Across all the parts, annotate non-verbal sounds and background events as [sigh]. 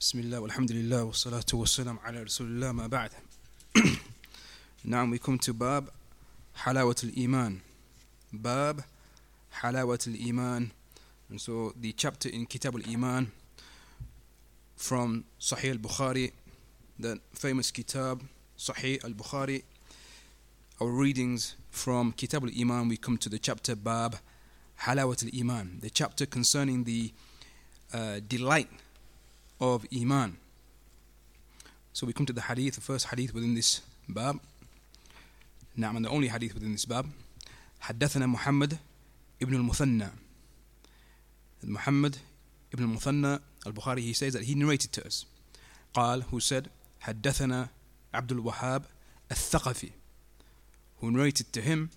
بسم الله والحمد لله والصلاة والسلام على رسول الله ما بعد نعم we come to باب حلاوة الإيمان باب حلاوة الإيمان and so the chapter in Kitab al-Iman from Sahih al-Bukhari the famous Kitab Sahih al-Bukhari our readings from Kitab al-Iman we come to the chapter Bab Halawat al-Iman the chapter concerning the uh, delight of Iman. So we come to the hadith, the first hadith within this bab. نعم and the only hadith within this bab. حدثنا محمد ابن المثنى. Muhammad ibn al-Muthanna al-Bukhari he says that he narrated to us. قال who said حدثنا عبد الوهاب الثقفي who narrated to him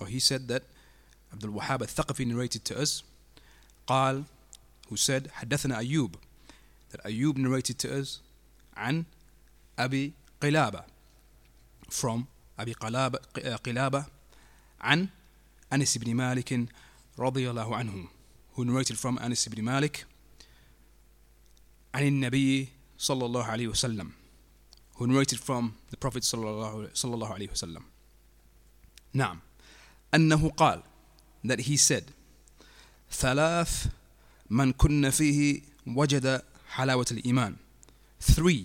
or he said that Abdul Wahhab al-Thaqafi narrated to us قال who said حدثنا أيوب that Ayub narrated to us عن أبي قلابة from أبي قلابة قلابة عن أنس بن مالك رضي الله عنه who narrated from أنس بن مالك عن النبي صلى الله عليه وسلم who narrated from the Prophet صلى الله, صلى الله عليه وسلم نعم أنه قال that he said ثلاث من كن فيه وجد حلاوة الإيمان three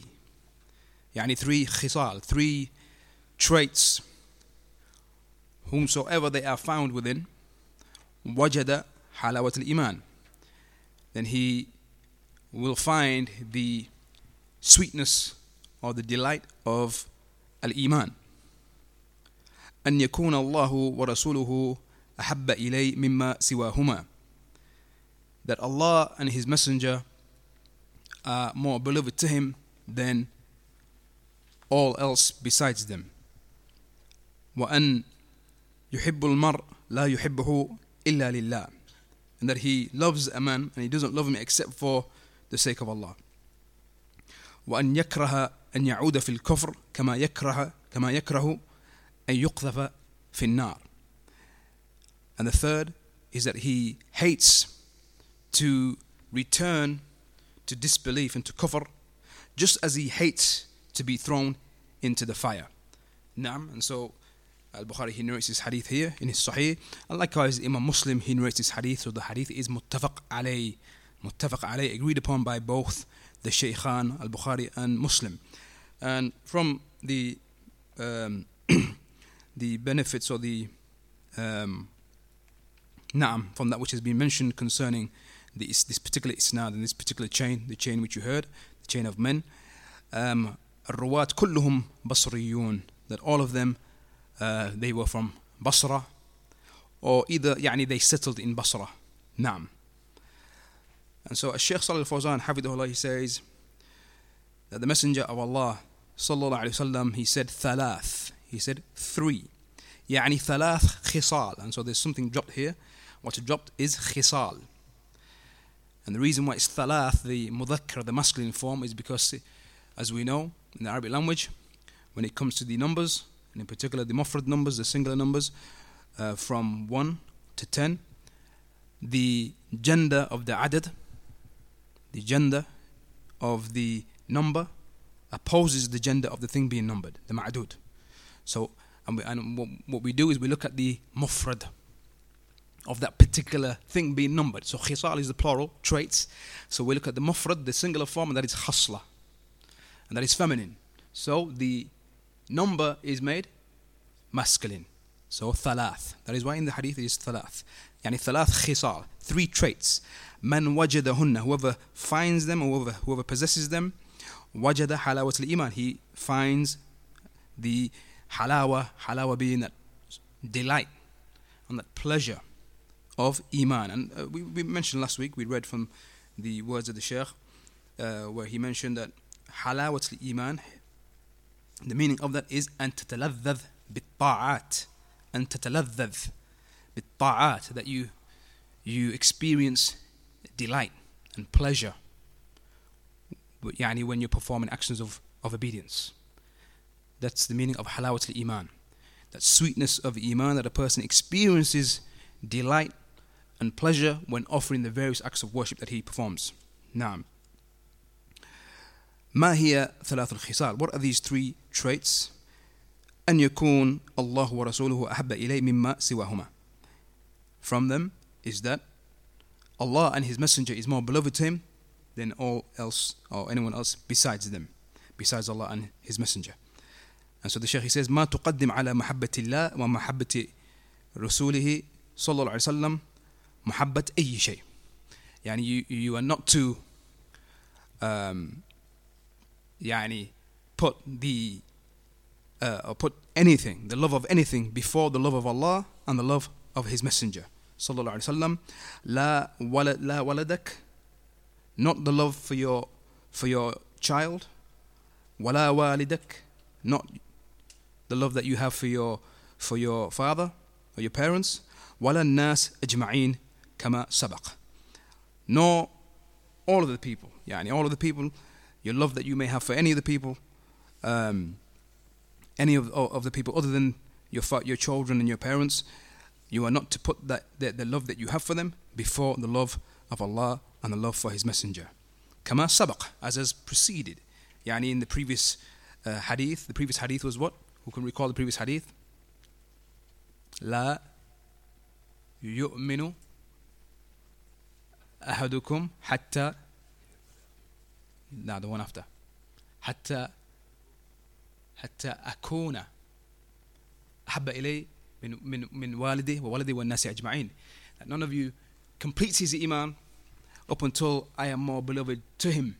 يعني three خصال three traits whomsoever they are found within وجد حلاوة الإيمان then he will find the sweetness or the delight of الإيمان أن يكون الله ورسوله أحب إلي مما سواهما that Allah and His Messenger are more beloved to him than all else besides them. وأن يحب المرء لا يحبه إلا لله and that he loves a man and he doesn't love him except for the sake of Allah. وأن يكره أن يعود في الكفر كما يكره كما يكره أن يقذف في النار. And the third is that he hates to return to disbelief and to kufr, just as he hates to be thrown into the fire. Naam, and so Al Bukhari he narrates his hadith here in his Sahih, and likewise Imam Muslim he narrates his hadith, so the hadith is muttafaq alayh, muttafaq alayh, agreed upon by both the Shaykhan Al Bukhari and Muslim. And from the um, [clears throat] the benefits or the um, naam from that which has been mentioned concerning this, this particular isnad and this particular chain, the chain which you heard, the chain of men. Um, الرواة كلهم بصريون that all of them uh, they were from Basra or either يعني they settled in Basra نعم and so Sheikh Salih al-Fawzan حفظه he says that the messenger of Allah صلى الله عليه وسلم he said ثلاث he said three يعني ثلاث خصال and so there's something dropped here what dropped is خصال and the reason why it's thalath, the mudhakkar, the masculine form, is because, as we know, in the Arabic language, when it comes to the numbers, and in particular the mufrad numbers, the singular numbers, uh, from 1 to 10, the gender of the adad, the gender of the number, opposes the gender of the thing being numbered, the ma'dud. So, and, we, and what, what we do is we look at the mufrad, of that particular thing being numbered. So khisal is the plural, traits. So we look at the mufrad, the singular form, and that is khasla. And that is feminine. So the number is made masculine. So thalath. That is why in the hadith it is thalath. Yani thalath khisal. Three traits. Man wajadahunna. Whoever finds them whoever, whoever possesses them. Wajada halawat al-iman. He finds the halawa, halawa being that delight and that pleasure of Iman. And uh, we, we, mentioned last week, we read from the words of the Shaykh, uh, where he mentioned that halawat iman the meaning of that is أن تتلذذ بالطاعات أن تتلذذ بالطاعات that you you experience delight and pleasure يعني when you're performing actions of, of obedience that's the meaning of halawat iman that sweetness of iman that a person experiences delight and pleasure when offering the various acts of worship that he performs. Naam. ما هي ثلاث الخصال What are these three traits أن يكون الله ورسوله أحب إليه مما سواهما From them is that Allah and His Messenger is more beloved to him than all else or anyone else besides them, besides Allah and His Messenger. And so the Shaykh he says, ما تقدم على محبة الله ومحبة رسوله صلى الله عليه وسلم محبة أي شيء. يعني you, you are not to um, يعني put the uh, or put anything, the love of anything before the love of Allah and the love of His Messenger. صلى الله عليه وسلم لا ولد لا ولدك not the love for your for your child ولا والدك not the love that you have for your for your father or your parents ولا الناس أجمعين كما سبق nor all of the people يعني all of the people your love that you may have for any of the people um, any of, of the people other than your your children and your parents you are not to put that, the, the love that you have for them before the love of Allah and the love for His Messenger. كما سبق as has preceded. Yani in the previous uh, hadith, the previous hadith was what? Who can recall the previous hadith? لا يؤمن أحدكم حتى No, the one after. حتى حتى أكون أحب إلي من من من والده وولده والناس أجمعين. That none of you completes his iman up until I am more beloved to him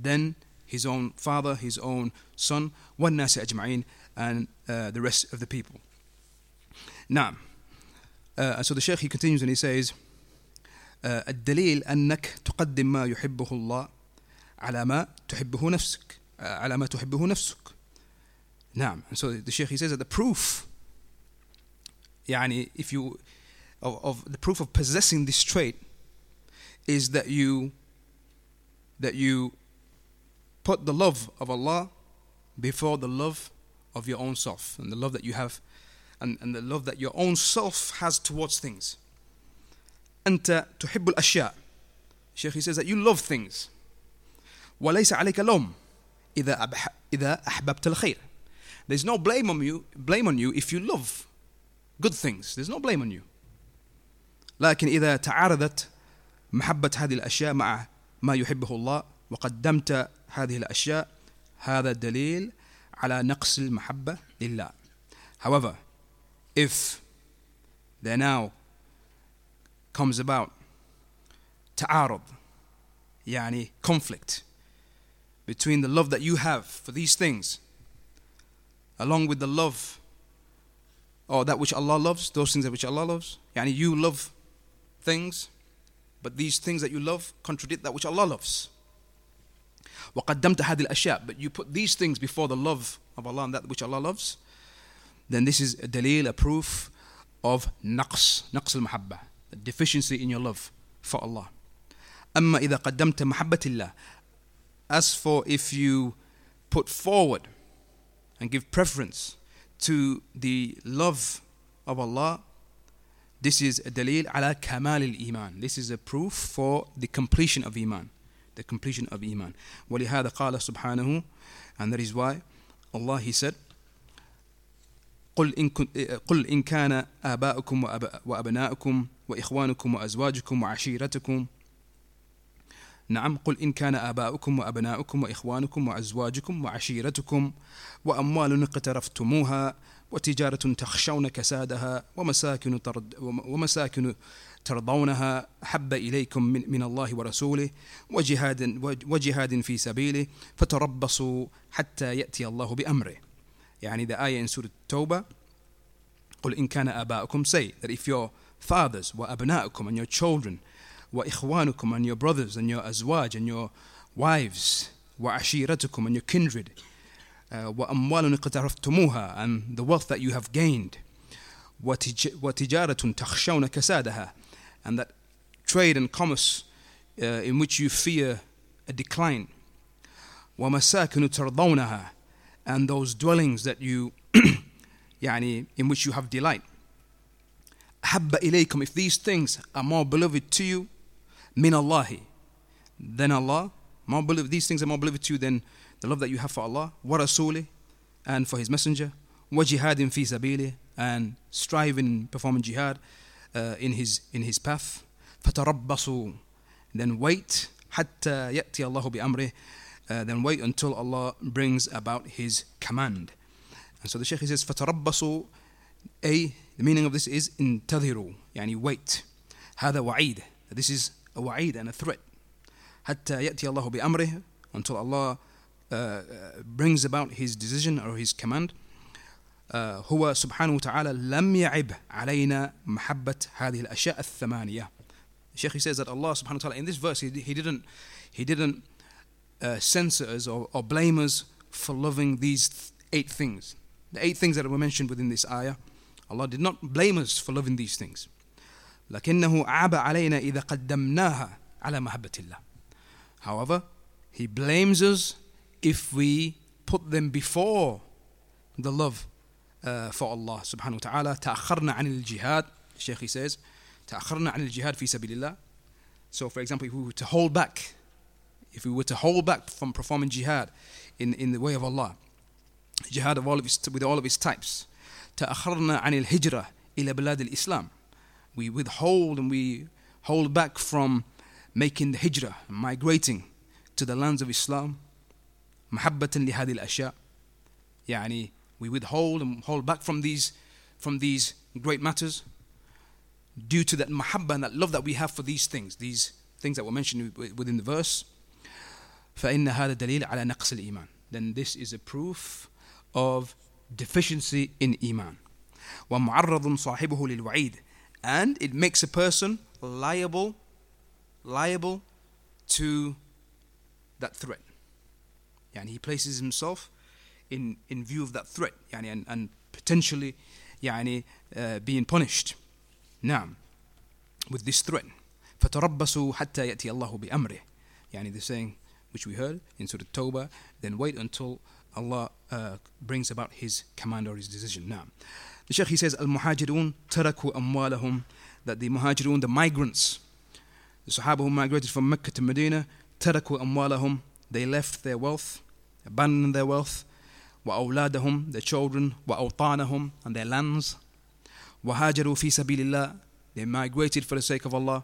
than his own father, his own son, والناس أجمعين, and uh, the rest of the people. Now, uh, so the Shaykh he continues and he says, uh, الدليل أنك تقدم ما يحبه الله على ما تحبه نفسك على ما تحبه نفسك نعم and so the Shaykh he says that the proof يعني if you of, of the proof of possessing this trait is that you that you put the love of Allah before the love of your own self and the love that you have and, and the love that your own self has towards things. أنت تحب الأشياء. Sheikh he says that you love things. وليس عليك لوم إذا إذا أحببت الخير. There's no blame on you blame on you if you love good things. There's no blame on you. لكن إذا تعارضت محبة هذه الأشياء مع ما يحبه الله وقدمت هذه الأشياء هذا دليل على نقص المحبة لله. However, if there now comes about تعارض يعني conflict between the love that you have for these things along with the love or that which Allah loves, those things that which Allah loves. Yani you love things, but these things that you love contradict that which Allah loves. وقدمت هذه الأشياء but you put these things before the love of Allah and that which Allah loves then this is a dalil, a proof of نقص نقص المحبة a deficiency in your love for Allah أما إذا قدمت محبة الله as for if you put forward and give preference to the love of Allah this is a dalil ala kamal al-iman. This is a proof for the completion of iman. The completion of iman. ولهذا قال سبحانه and that is why Allah he said قل إن, قل إن كان آباؤكم وأبناؤكم وإخوانكم وأزواجكم وعشيرتكم. نعم قل إن كان آباؤكم وأبناؤكم وإخوانكم وأزواجكم وعشيرتكم وأموال اقترفتموها وتجارة تخشون كسادها ومساكن ترد ومساكن ترضونها أحب إليكم من, من الله ورسوله وجهاد وجهاد في سبيله فتربصوا حتى يأتي الله بأمره. يعني the ayah in Surah Tawbah قل إن كان آباؤكم say that if your fathers وأبناؤكم and your children وإخوانكم and your brothers and your أزواج and your wives وعشيرتكم and your kindred وأموال اقترفتموها and the wealth that you have gained وتجارة تخشون كسادها and that trade and commerce uh, in which you fear a decline ومساكن ترضونها and those dwellings that you [clears throat] يعني in which you have delight أحب إليكم if these things are more beloved to you من الله than Allah more beloved, these things are more beloved to you than the love that you have for Allah, wa rasuli, and for His Messenger, wa jihadin fi sabili, and striving, performing jihad uh, in His in His path. فَتَرَبَّصُوا Then wait حَتَّى يَأْتِي اللَّهُ بِأَمْرِهِ uh, Then wait until Allah brings about His command. And so the Shaykh says, فَتَرَبَّصُوا A, the meaning of this is انتظروا يعني wait هذا وعيد This is a wa'id and a threat حتى يأتي الله بأمره until Allah uh, uh, brings about his decision or his command uh, هو سبحانه وتعالى لم يعب علينا محبة هذه الأشياء الثمانية Sheikh he says that Allah subhanahu wa ta'ala in this verse he, he didn't he didn't uh, censor us or, or blame us for loving these eight things the eight things that were mentioned within this ayah Allah did not blame us for loving these things لكنه عاب علينا إذا قدمناها على محبة الله However, he blames us if we put them before the love uh, for Allah subhanahu wa ta'ala تأخرنا عن الجهاد Sheikh he says تأخرنا عن الجهاد في سبيل الله So for example if we were to hold back if we were to hold back from performing jihad in, in the way of Allah jihad of all of its, with all of its types تأخرنا عن الهجرة إلى بلاد الإسلام we withhold and we hold back from making the hijrah, migrating to the lands of Islam, محبة لهذه الأشياء. يعني we withhold and hold back from these from these great matters due to that mahabba and that love that we have for these things, these things that were mentioned within the verse. فإن هذا دليل على نقص الإيمان. Then this is a proof of deficiency in iman. ومعرض صاحبه للوعيد and it makes a person liable liable to that threat يعني he places himself in in view of that threat يعني and, and potentially يعني uh, being punished نعم with this threat فتربصوا حتى يأتي الله بأمره يعني the saying which we heard in Surah Tawbah then wait until Allah uh, brings about his command or his decision. Now, the Shaykh he says, Al Muhajirun taraku amwalahum, that the Muhajirun, the migrants, the Sahaba who migrated from Mecca to Medina, taraku amwalahum, they left their wealth, abandoned their wealth, wa awladahum, their children, wa awtanahum, and their lands, wa hajaru fi sabilillah, they migrated for the sake of Allah,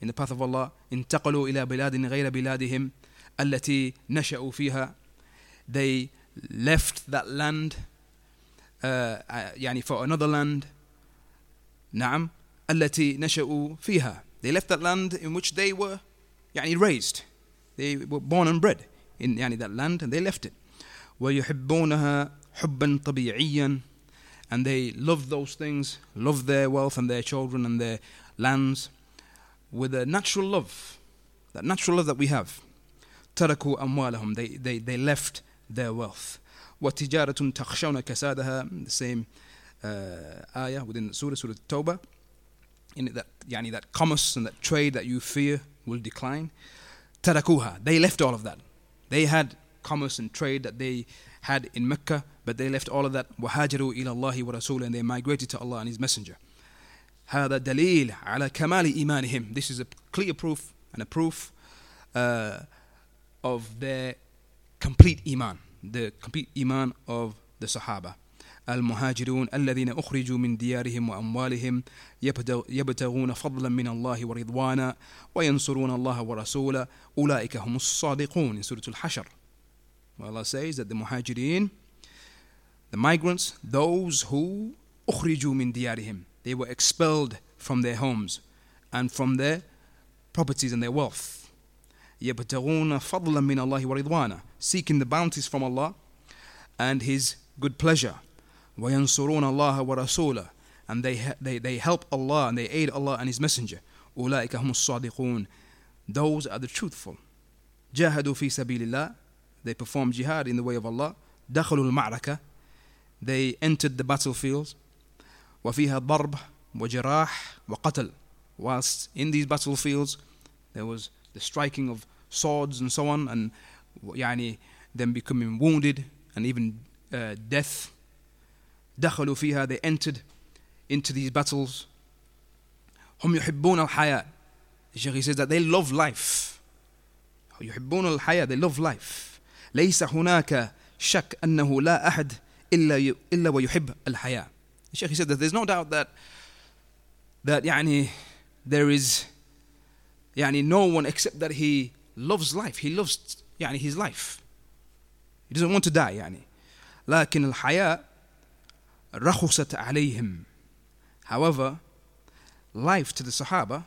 in the path of Allah, intaqalu ila biladin ghayra biladihim, allati nasha'u fiha, they left that land يعني for another land نعم التي نشأوا فيها they left that land in which they were يعني raised they were born and bred in يعني that land and they left it ويحبونها حبا طبيعيا and they loved those things loved their wealth and their children and their lands with a natural love that natural love that we have تركوا أموالهم they, they, they left their wealth وتجارة تخشون كسادها the same uh, ayah within Surah Surah Tawbah in that يعني that commerce and that trade that you fear will decline تركوها they left all of that they had commerce and trade that they had in Mecca but they left all of that وهاجروا إلى الله ورسوله and they migrated to Allah and His Messenger هذا دليل على كمال إيمانهم this is a clear proof and a proof uh, of their complete iman the complete iman of the Sahaba. المهاجرون الذين أخرجوا من ديارهم وأموالهم يبتغون فضلا من الله ورضوانا وينصرون الله ورسوله أولئك هم الصادقون in Surah Al-Hashr. Allah says that the muhajirin, the migrants, those who أخرجوا من ديارهم, they were expelled from their homes and from their properties and their wealth. يبتغون فضلا من الله ورضوانا seeking the bounties from Allah and His good pleasure وينصرون الله ورسوله and they, they, they help Allah and they aid Allah and His Messenger أولئك هم الصادقون those are the truthful جاهدوا في سبيل الله they perform jihad in the way of Allah دخلوا المعركة they entered the battlefields وفيها ضرب وجراح وقتل whilst in these battlefields there was the striking of swords and so on, and يعني them becoming wounded and even uh, death. دخلوا فيها they entered into these battles. هم يحبون الحياة. Sheikh says that they love life. يحبون الحياة they love life ليس هناك شك أنه لا أحد إلا إلا ويحب الحياة the Sheikh he said that there's no doubt that that يعني there is يعني no one except that he loves life he loves يعني his life he doesn't want to die يعني لكن الحياة رخصت عليهم however life to the Sahaba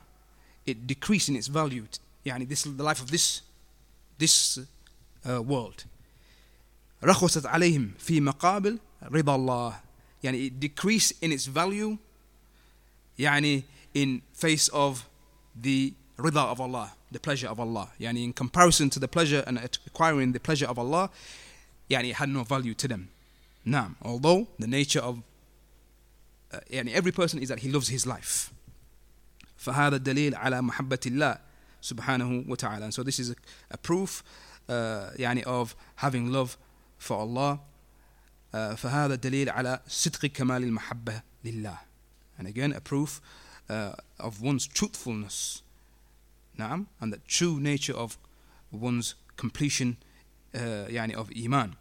it decreased in its value يعني this the life of this this uh, world رخصت عليهم في مقابل رضا الله يعني it decreased in its value يعني in face of the rida of Allah the pleasure of Allah يعني in comparison to the pleasure and acquiring the pleasure of Allah يعني it had no value to them نعم although the nature of uh, يعني every person is that he loves his life فهذا الدليل على محبة الله سبحانه وتعالى and so this is a, a proof uh, يعني of having love for Allah uh, فهذا الدليل على صدق كمال المحبة لله and again a proof uh, of one's truthfulness نعم and the true nature of one's completion uh, يعني of iman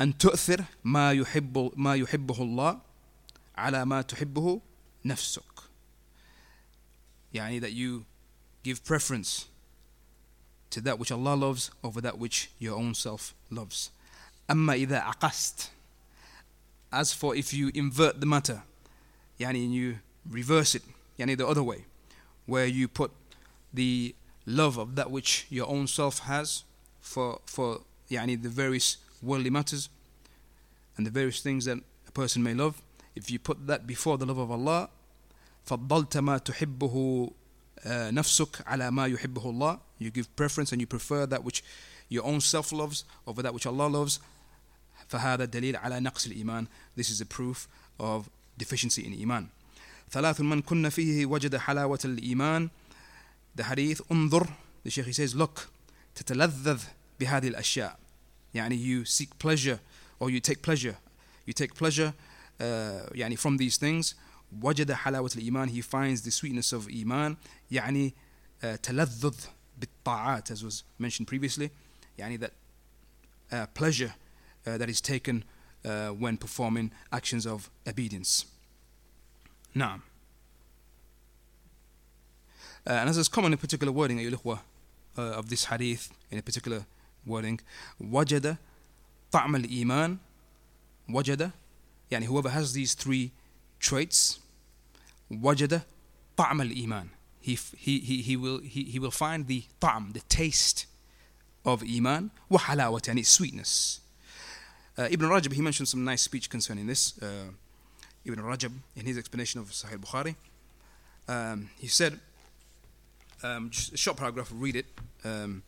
أن تؤثر ما يحب ما يحبه الله على ما تحبه نفسك يعني that you give preference to that which Allah loves over that which your own self loves أما إذا عقست as for if you invert the matter يعني you reverse it يعني the other way where you put the love of that which your own self has for for يعني the various worldly matters and the various things that a person may love if you put that before the love of Allah فضلت ما تحبه نفسك على ما يحبه الله you give preference and you prefer that which your own self loves over that which Allah loves فهذا دليل على نقص الإيمان this is a proof of deficiency in iman ثلاث من كن فيه وجد حلاوة الإيمان the hadith انظر the Shaykh says look تتلذذ بهذه الأشياء يعني you seek pleasure or you take pleasure you take pleasure uh, يعني from these things وجد حلاوة الإيمان he finds the sweetness of iman يعني uh, تلذذ بالطاعات as was mentioned previously يعني that uh, pleasure uh, that is taken uh, when performing actions of obedience نعم uh, and as is common in particular wording أيها الإخوة uh, of this hadith in a particular wording وجد طعم الإيمان وجد يعني whoever has these three traits وجد طعم الإيمان he, he, he, he, will, he, he will find the طعم the taste of iman وحلاوة يعني sweetness uh, Ibn Rajab he mentioned some nice speech concerning this uh, Ibn Rajab in his explanation of Sahih Bukhari um, he said um, just a short paragraph read it um,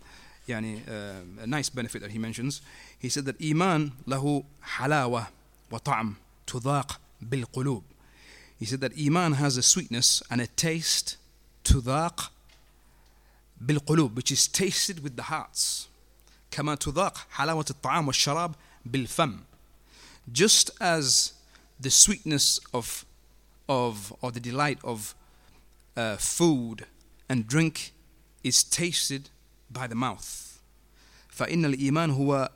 يعني uh, a nice benefit that he mentions he said that iman له حلاوة وطعم تذاق بالقلوب he said that iman has a sweetness and a taste تذاق بالقلوب which is tasted with the hearts كما تذاق حلاوة الطعام والشراب بالفم just as the sweetness of of or the delight of uh, food and drink is tasted by the mouth فإن الإيمان هو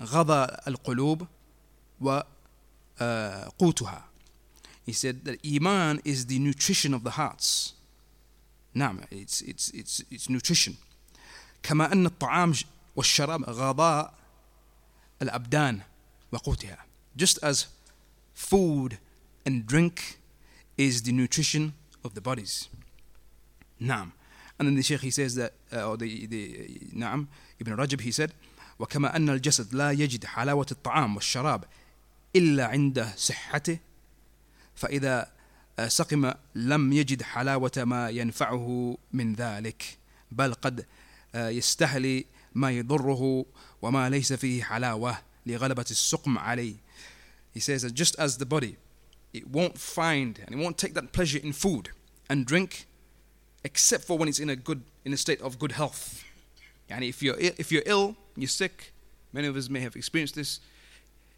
غضى القلوب وقوتها He said that Iman is the nutrition of the hearts. نعم it's, it's, it's, it's nutrition. كما أن الطعام والشراب غذاء الأبدان وقوتها. Just as food and drink is the nutrition of the bodies. نعم. And then the Sheikh he says that, uh, or the, the نعم Ibn Rajab he said, وكما أن الجسد لا يجد حلاوة الطعام والشراب إلا عند صحته فإذا سقم لم يجد حلاوة ما ينفعه من ذلك بل قد يستهلي ما يضره وما ليس فيه حلاوة لغلبة السقم عليه He says that just as the body it won't find and it won't take that pleasure in food and drink except for when it's in a good in a state of good health. And if you're if you're ill, you're sick, many of us may have experienced this,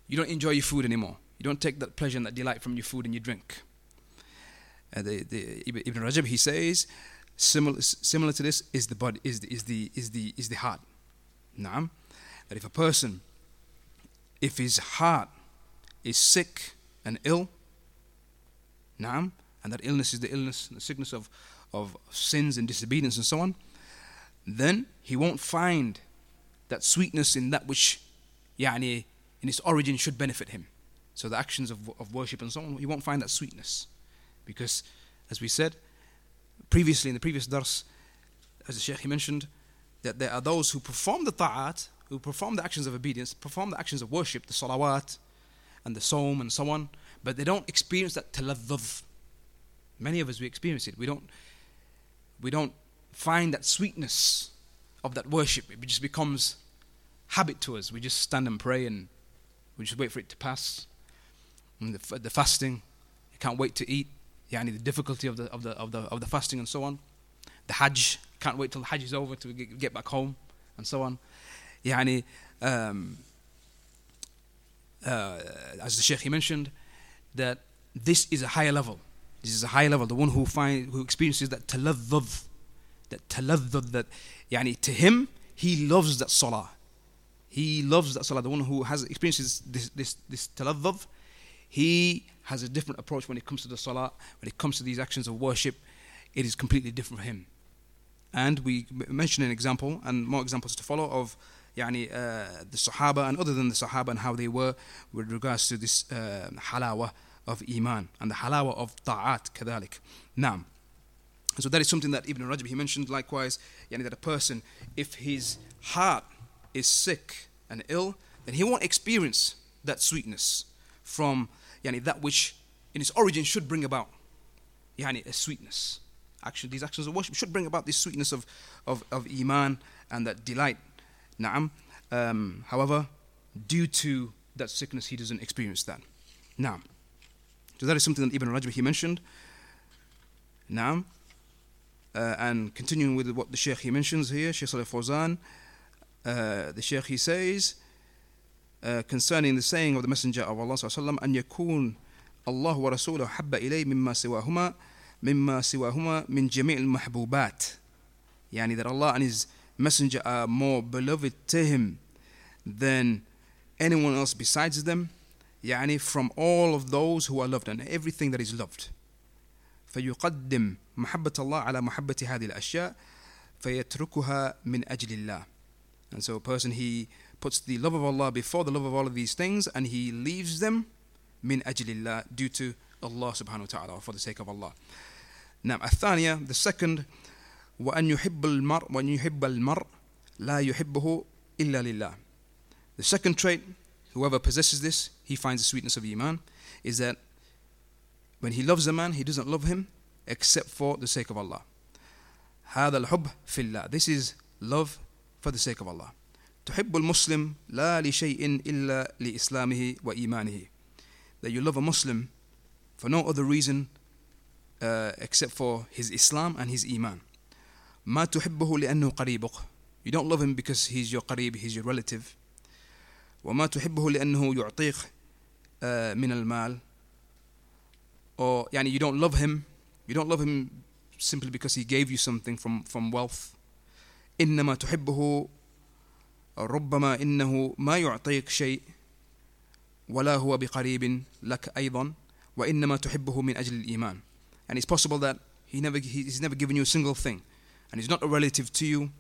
you don't enjoy your food anymore. You don't take that pleasure and that delight from your food and your drink. Uh, the, the, Ibn Rajab he says, similar similar to this is the body is the is the is the is the heart. Naam. That if a person if his heart is sick and ill, naam, and that illness is the illness, the sickness of, of sins and disobedience and so on, then he won't find that sweetness in that which, yani, in its origin should benefit him. So the actions of, of worship and so on, he won't find that sweetness. Because, as we said previously in the previous dars, as the Shaykh he mentioned, that there are those who perform the ta'at, who perform the actions of obedience, perform the actions of worship, the salawat and the sawm and so on, but they don't experience that taladhdh. Many of us we experience it. We don't we don't find that sweetness of that worship. It just becomes habit to us. We just stand and pray and we just wait for it to pass. And the, the fasting, you can't wait to eat. Yani the difficulty of the, of, the, of, the, of the fasting and so on. The Hajj, can't wait till the Hajj is over to get, get back home and so on. Yani, um, uh, as the Sheikh he mentioned, that this is a higher level. This is a higher level. The one who find who experiences that taladhdh, that taladhdh, that yani to him he loves that salah. He loves that salah. The one who has experiences this this this taladhdh, he has a different approach when it comes to the salah. When it comes to these actions of worship, it is completely different for him. And we mentioned an example and more examples to follow of يعني uh, the Sahaba and other than the Sahaba and how they were with regards to this uh, halawa of iman and the halawa of ta'at كذلك نعم so that is something that Ibn Rajab he mentioned likewise يعني that a person if his heart is sick and ill then he won't experience that sweetness from يعني that which in its origin should bring about يعني a sweetness actually these actions of worship should bring about this sweetness of, of, of iman and that delight Na'am. Um, however, due to that sickness, he doesn't experience that. Now, so that is something that Ibn Rajab he mentioned. Now, uh, and continuing with what the Sheikh he mentions here, Sheikh Salih Fawzan, uh, the Sheikh he says uh, concerning the saying of the Messenger of Allah sallallahu أن يكون الله ورسوله حب إليه مما سواهما مما سواهما من جميع المحبوبات يعني that Allah and His messenger are more beloved to him than anyone else besides them يعني from all of those who are loved and everything that is loved فيقدم محبة الله على محبة هذه الأشياء فيتركها من أجل الله and so a person he puts the love of Allah before the love of all of these things and he leaves them من أجل الله due to Allah subhanahu wa ta'ala for the sake of Allah now الثانية the second وأن يحب المرء وأن يحب المرء لا يحبه إلا لله. The second trait, whoever possesses this, he finds the sweetness of Iman, is that when he loves a man, he doesn't love him except for the sake of Allah. هذا الحب في الله. This is love for the sake of Allah. تحب المسلم لا لشيء إلا لإسلامه وإيمانه. That you love a Muslim for no other reason uh, except for his Islam and his Iman. ما تحبه لأنه قريبك you don't love him because he's your قريب he's your relative وما تحبه لأنه يعطيك من المال or يعني you don't love him you don't love him simply because he gave you something from from wealth إنما تحبه ربما إنه ما يعطيك شيء ولا هو بقريب لك أيضا وإنما تحبه من أجل الإيمان and it's possible that he never he's never given you a single thing and he's not a relative to you.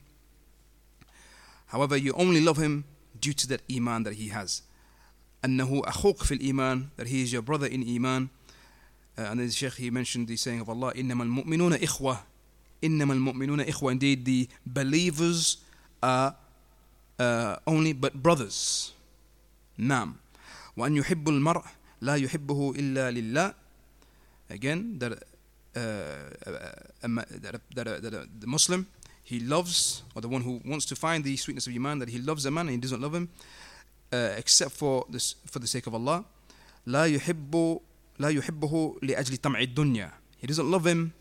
However, you only love him due to that iman that he has. أنه أخوك في الإيمان that he is your brother in iman. Uh, and then the Sheikh he mentioned the saying of Allah إنما المؤمنون إخوة إنما المؤمنون إخوة Indeed, the believers are uh, only but brothers. نعم. وأن يحب المرء لا يحبه إلا لله. Again, that that, that, that the Muslim he loves, or the one who wants to find the sweetness of Iman, that he loves a man and he doesn't love him, uh, except for this, for the sake of Allah. لا يحب لا يحبه لأجل طمع الدنيا. He doesn't love him,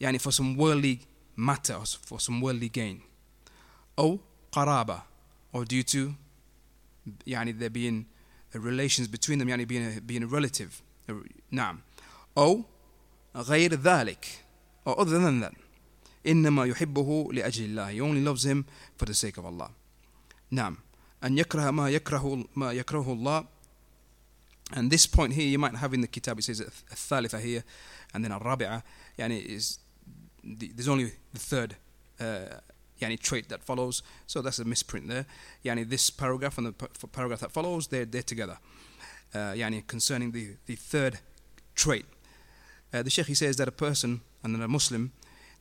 يعني for some worldly matter, or for some worldly gain. أو قرابة, or due to يعني there being relations between them, يعني being a, being a relative. نعم. أو غير ذلك or other than that إنما يحبه لأجل الله he only loves him for the sake of Allah نعم أن يكره ما يكره ما يكرهه الله and this point here you might have in the kitab it says الثالثة here and then الرابعة يعني is there's only the third uh, yani trait that follows so that's a misprint there yani this paragraph and the paragraph that follows they're, they're together uh, yani concerning the, the third trait uh, the Sheikh he says that a person and a Muslim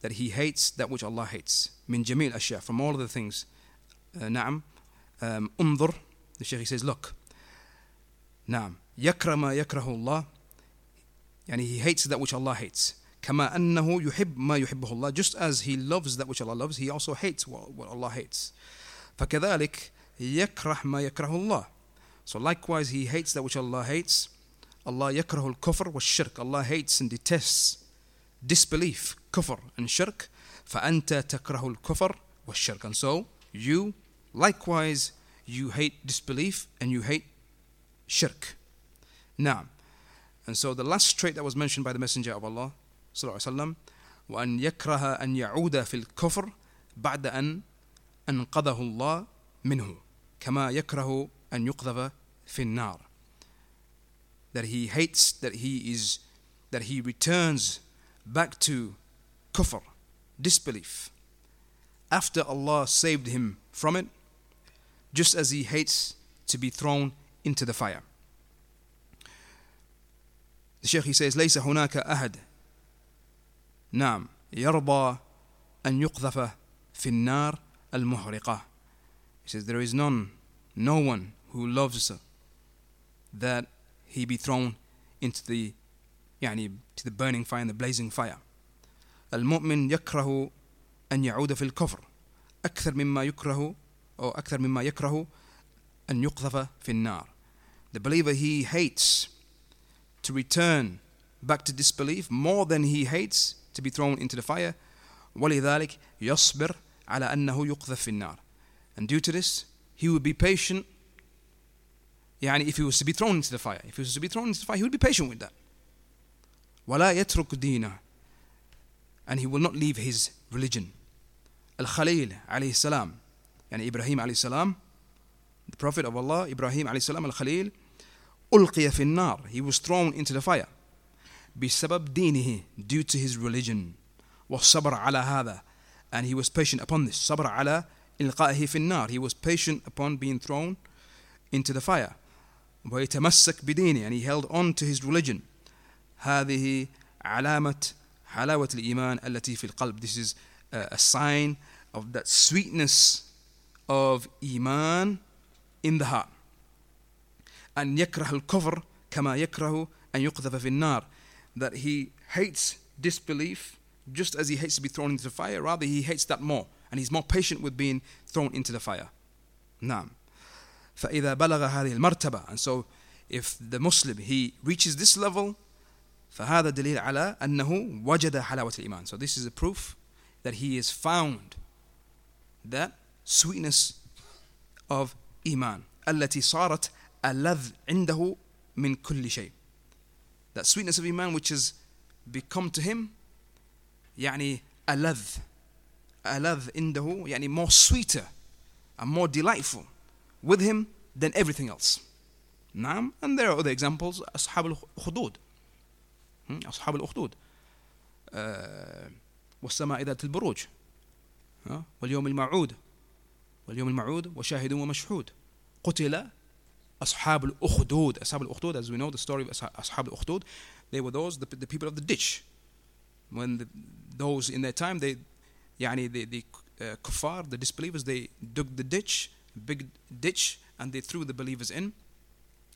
that he hates that which Allah hates min jamil ashya from all of the things uh, na'am um, unظر the Sheikh he says look نعم يكره ما يكره الله يعني he hates that which Allah hates كما أنه يحب ما يحبه الله just as he loves that which Allah loves he also hates what, what Allah hates فكذلك يكره ما يكره الله so likewise he hates that which Allah hates Allah يكره الكفر والشرك Allah hates and detests disbelief كفر and shirk فأنت تكره الكفر والشرك and so you likewise you hate disbelief and you hate shirk now and so the last trait that was mentioned by the messenger of Allah صلى الله عليه وسلم وأن يكره أن يعود في الكفر بعد أن أنقذه الله منه كما يكره أن يقذف في النار that he hates that he is that he returns back to kufr disbelief after Allah saved him from it just as he hates to be thrown into the fire the Sheikh he says ليس هناك أحد نعم يرضى أن يقذف في النار المحرقة He says there is none, no one who loves that he be thrown into the يعني to the burning fire and the blazing fire المؤمن يكره أن يعود في الكفر أكثر مما يكره أو أكثر مما يكره أن يقذف في النار The believer he hates to return back to disbelief more than he hates to be thrown into the fire ولذلك يصبر على أنه يقذف في النار and due to this he would be patient يعني if he was to be thrown into the fire if he was to be thrown into the fire he would be patient with that ولا يترك دينه and he will not leave his religion الخليل عليه السلام يعني إبراهيم عليه السلام the prophet of Allah Ibrahim عليه السلام الخليل ألقي في النار he was thrown into the fire بسبب دينه due to his religion والصبر على هذا and he was patient upon this صبر على إلقائه في النار he was patient upon being thrown into the fire ويتمسك بدينه and he held on to his religion هذه علامة حلاوة الإيمان التي في القلب this is a sign of that sweetness of iman in the heart أن يكره الكفر كما يكره أن يقذف في النار that he hates disbelief just as he hates to be thrown into the fire, rather he hates that more and he's more patient with being thrown into the fire. نعم. فإذا بلغ هذه المرتبة and so if the Muslim he reaches this level فهذا دليل على أنه وجد حلاوة الإيمان. So this is a proof that he has found that sweetness of إيمان التي صارت ألذ عنده من كل شيء. That sweetness of Iman which has become to him يعني ألذ ألذ عنده يعني more sweeter and more delightful with him than everything else نعم and there are other examples أصحاب الأخدود أصحاب الأخدود أه والسماء ذات البروج واليوم الموعود واليوم الموعود وشاهد ومشهود قتل أصحاب الأخدود أصحاب الأخدود as we know the story of أصحاب الأخدود they were those the, the people of the ditch when the, those in their time they يعني the, the uh, kuffar the disbelievers they dug the ditch big ditch and they threw the believers in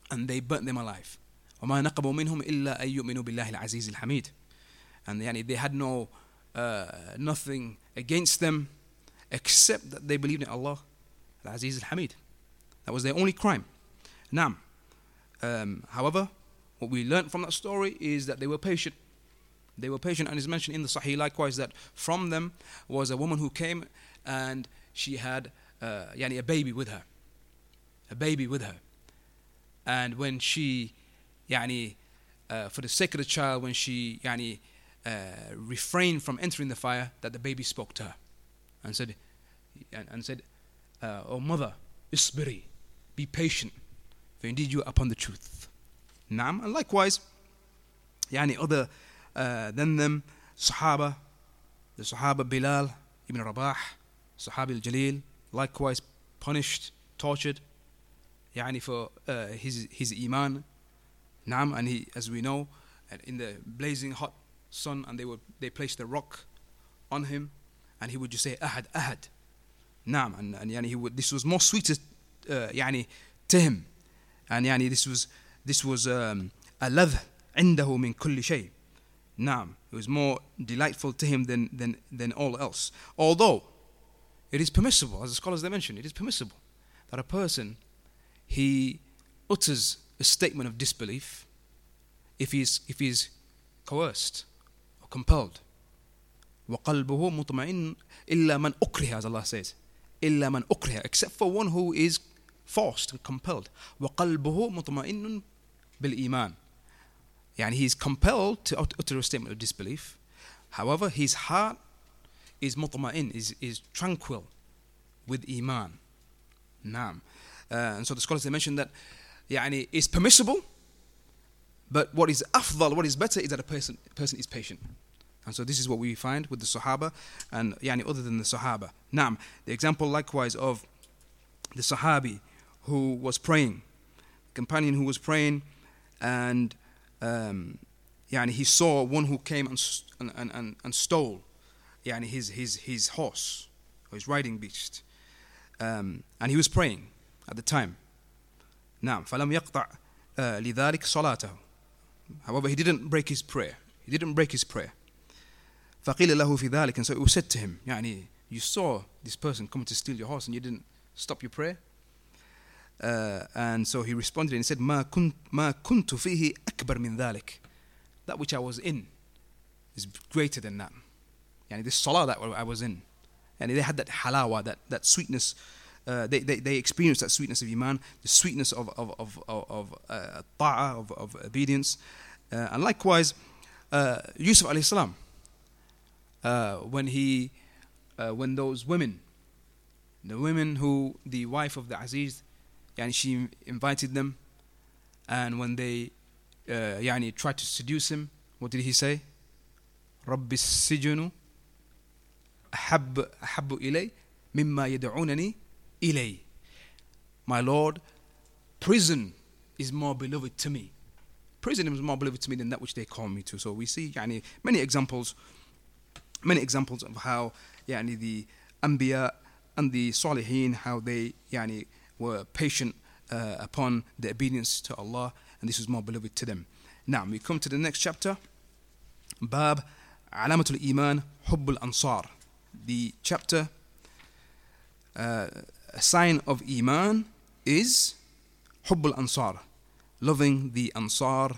and they burnt them alive وما نقبوا منهم إلا أن يؤمنوا بالله العزيز الحميد and يعني they had no uh, nothing against them except that they believed in Allah Al Aziz Al Hamid. That was their only crime. Now, um, however, what we learned from that story is that they were patient. They were patient, and it's mentioned in the Sahih likewise that from them was a woman who came and she had uh, yani a baby with her. A baby with her. And when she, yani, uh, for the sake of the child, when she yani, uh, refrained from entering the fire, that the baby spoke to her and said, and, and said, uh, "Oh mother, isbiri, be patient, for indeed you are upon the truth." Naam, and likewise, yani other uh, than them, Sahaba, the Sahaba Bilal ibn Rabah, Sahabi al-Jalil, likewise punished, tortured, yani for uh, his his iman. Naam, and he, as we know, in the blazing hot sun, and they would they placed a rock on him, and he would just say Ahad, Ahad. Naam, and, and yani he would, this was more sweeter, uh, yani to him, and yani this was this was um, a ladh عنده من كل شيء. Naam, it was more delightful to him than, than, than all else. Although it is permissible, as the scholars they mention, it is permissible that a person he utters a statement of disbelief if he's if he's coerced or compelled. وقلبه مطمئن إلا من أكره as Allah says إلا من أكره except for one who is forced and compelled وقلبه مطمئن بالإيمان يعني he is compelled to utter a statement of disbelief however his heart is مطمئن is, is tranquil with iman نعم uh, and so the scholars they mentioned that يعني it's permissible but what is afdal what is better is that a person person is patient and so this is what we find with the Sahaba and yani other than the Sahaba. Naam, the example likewise of the Sahabi who was praying, companion who was praying, and um, yani he saw one who came and, and, and, and stole yani his, his, his horse or his riding beast. Um, and he was praying at the time. نعم فلم يقطع لذلك صلاته. However, he didn't break his prayer. He didn't break his prayer. فقيل له في ذلك and so it was said to him يعني you saw this person coming to steal your horse and you didn't stop your prayer uh, and so he responded and he said ما كنت ما كنت فيه أكبر من ذلك that which I was in is greater than that يعني this salah that I was in and they had that halawa that, that sweetness uh, they, they, they experienced that sweetness of iman the sweetness of of of of, of uh, ta'ah of, of obedience uh, and likewise uh, Yusuf alayhi salam uh, when he, uh, when those women, the women who, the wife of the Aziz, yani she invited them, and when they, uh, yani tried to seduce him, what did he say? رب السجن أحب أحب إلي مما يدعونني إلي. My Lord, prison is more beloved to me. Prison is more beloved to me than that which they call me to. So we see yani, many examples many examples of how يعني, the Anbiya and the Salihin, how they يعني, were patient uh, upon the obedience to Allah, and this was more beloved to them. Now, we come to the next chapter. Bab Alamatul Iman Hubbul Ansar. The chapter, uh, a sign of Iman is Hubbul Ansar, loving the Ansar,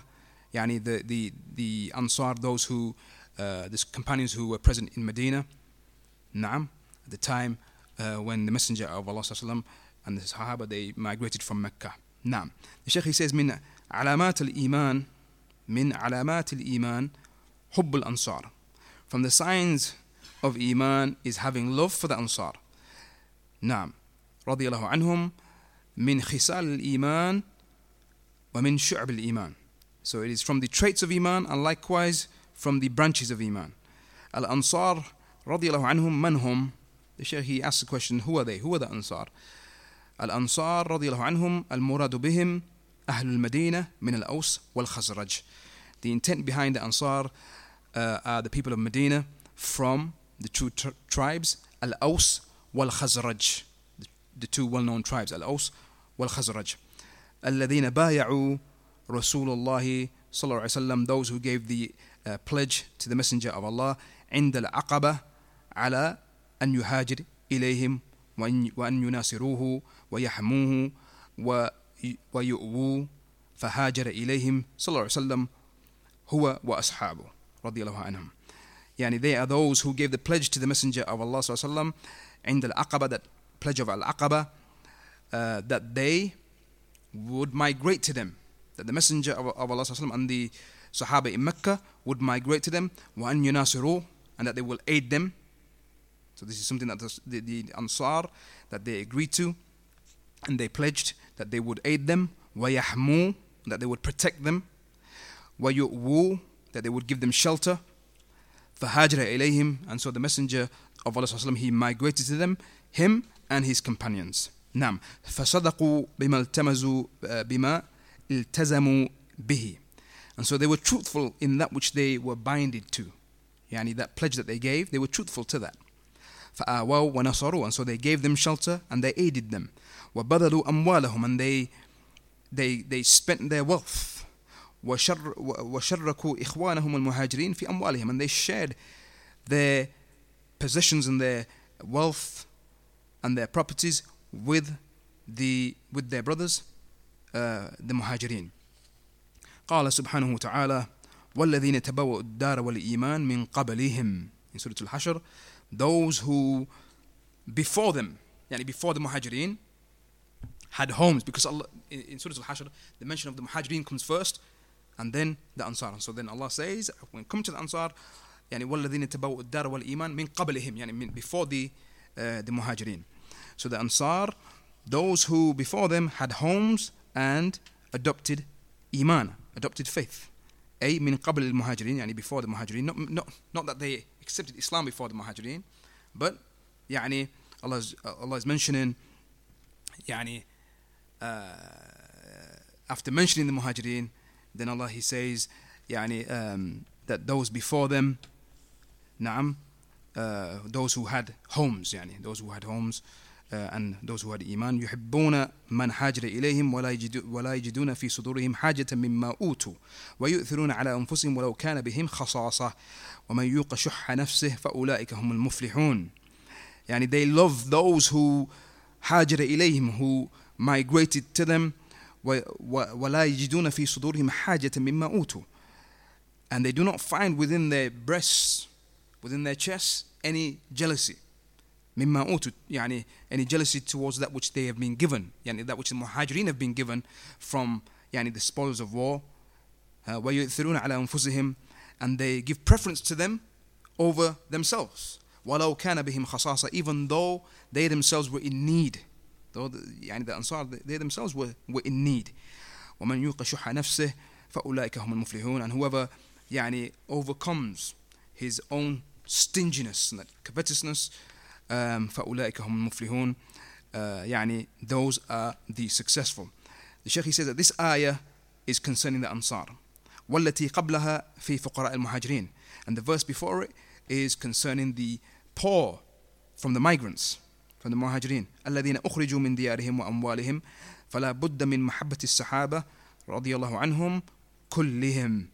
yani the, the, the Ansar, those who uh, the companions who were present in Medina, Naam, at the time uh, when the Messenger of Allah وسلم, and the Sahaba they migrated from Mecca. Naam. The Shaykh he says من علامات الإيمان من علامات الإيمان حب الأنصار. From the signs of Iman is having love for the Ansar. نعم رضي الله عنهم من خصال الإيمان ومن شعب الإيمان. So it is from the traits of Iman and likewise from the branches of Iman. Al Ansar, radiallahu anhum, man hum? The Shaykh he asks the question, who are they? Who are the Ansar? Al Ansar, radiallahu anhum, al muradu bihim, Ahlul Medina, min al Aus wal Khazraj. The intent behind the Ansar uh, are the people of Medina from the two tr- tribes, Al Aus wal Khazraj, the, the two well known tribes, Al Aus wal Khazraj. الذين بايعوا رسول الله صلى الله عليه وسلم those who gave the uh, pledge to the Messenger of Allah عند العقبة على أن يهاجر إليهم وأن يناصروه ويحموه ويؤووه فهاجر إليهم صلى الله عليه وسلم هو وأصحابه رضي الله عنهم يعني they are those who gave the pledge to the Messenger of Allah صلى الله عليه وسلم عند العقبة that pledge of Al-Aqaba uh, that they would migrate to them that the Messenger of, of Allah وسلم, and the Sahaba in Mecca would migrate to them, وَأَن يُنَاصِرُوا and that they will aid them. So this is something that the, the, the Ansar, that they agreed to, and they pledged that they would aid them, وَيَحْمُوا that they would protect them, وَيُؤْوُوا that they would give them shelter, فَهَاجَرَ إِلَيْهِمْ and so the Messenger of Allah he migrated to them, him and his companions. نعم فصدقوا بما التمزوا بما التزموا به and so they were truthful in that which they were binded to yani that pledge that they gave they were truthful to that فآووا ونصروا and so they gave them shelter and they aided them وبذلوا أموالهم and they they they spent their wealth وشر وشركوا إخوانهم المهاجرين في أموالهم and they shared their possessions and their wealth and their properties with the with their brothers uh, the muhajirin قال سبحانه وتعالى والذين تبوأوا الدار والإيمان من قبلهم in Surah Al-Hashr those who before them يعني before the muhajirin had homes because Allah in, Surah Al-Hashr the mention of the muhajirin comes first and then the ansar and so then Allah says when come to the ansar يعني والذين تبوأوا الدار والإيمان من قبلهم يعني before the uh, the muhajirin so the Ansar, those who before them had homes and adopted iman, adopted faith. A min qabl al-muhajirin, yani before the muhajirin. Not, not, not that they accepted Islam before the muhajirin, but yani Allah is, Allah is mentioning yani uh, after mentioning the muhajirin, then Allah He says yani um, that those before them, naam, uh, those who had homes, yani those who had homes. And those who had iman يحبون من هاجر إليهم ولا, ولا يجدون في صدورهم حاجة مما أوتوا ويؤثرون على أنفسهم ولو كان بهم خصاصة ومن يوق شح نفسه فأولئك هم المفلحون. يعني they love those who هاجر إليهم who migrated to them ولا يجدون في صدورهم حاجة مما أوتوا. And they do not find within their breasts within their chests any jealousy. مما أوتوا يعني any jealousy towards that which they have been given يعني that which the muhajirin have been given from يعني the spoils of war uh, ويؤثرون على أنفسهم and they give preference to them over themselves ولو كان بهم خصاصة even though they themselves were in need though the, يعني the Ansar they themselves were, were in need ومن يوق شح نفسه فأولئك هم المفلحون and whoever يعني overcomes his own stinginess and that covetousness فأولئك هم المفلحون يعني those are the successful the Sheikh he says that this ayah is concerning the Ansar والتي قبلها في فقراء المهاجرين and the verse before it is concerning the poor from the migrants from the muhajirin الذين أخرجوا من ديارهم وأموالهم فلا بد من محبة الصحابة رضي الله عنهم كلهم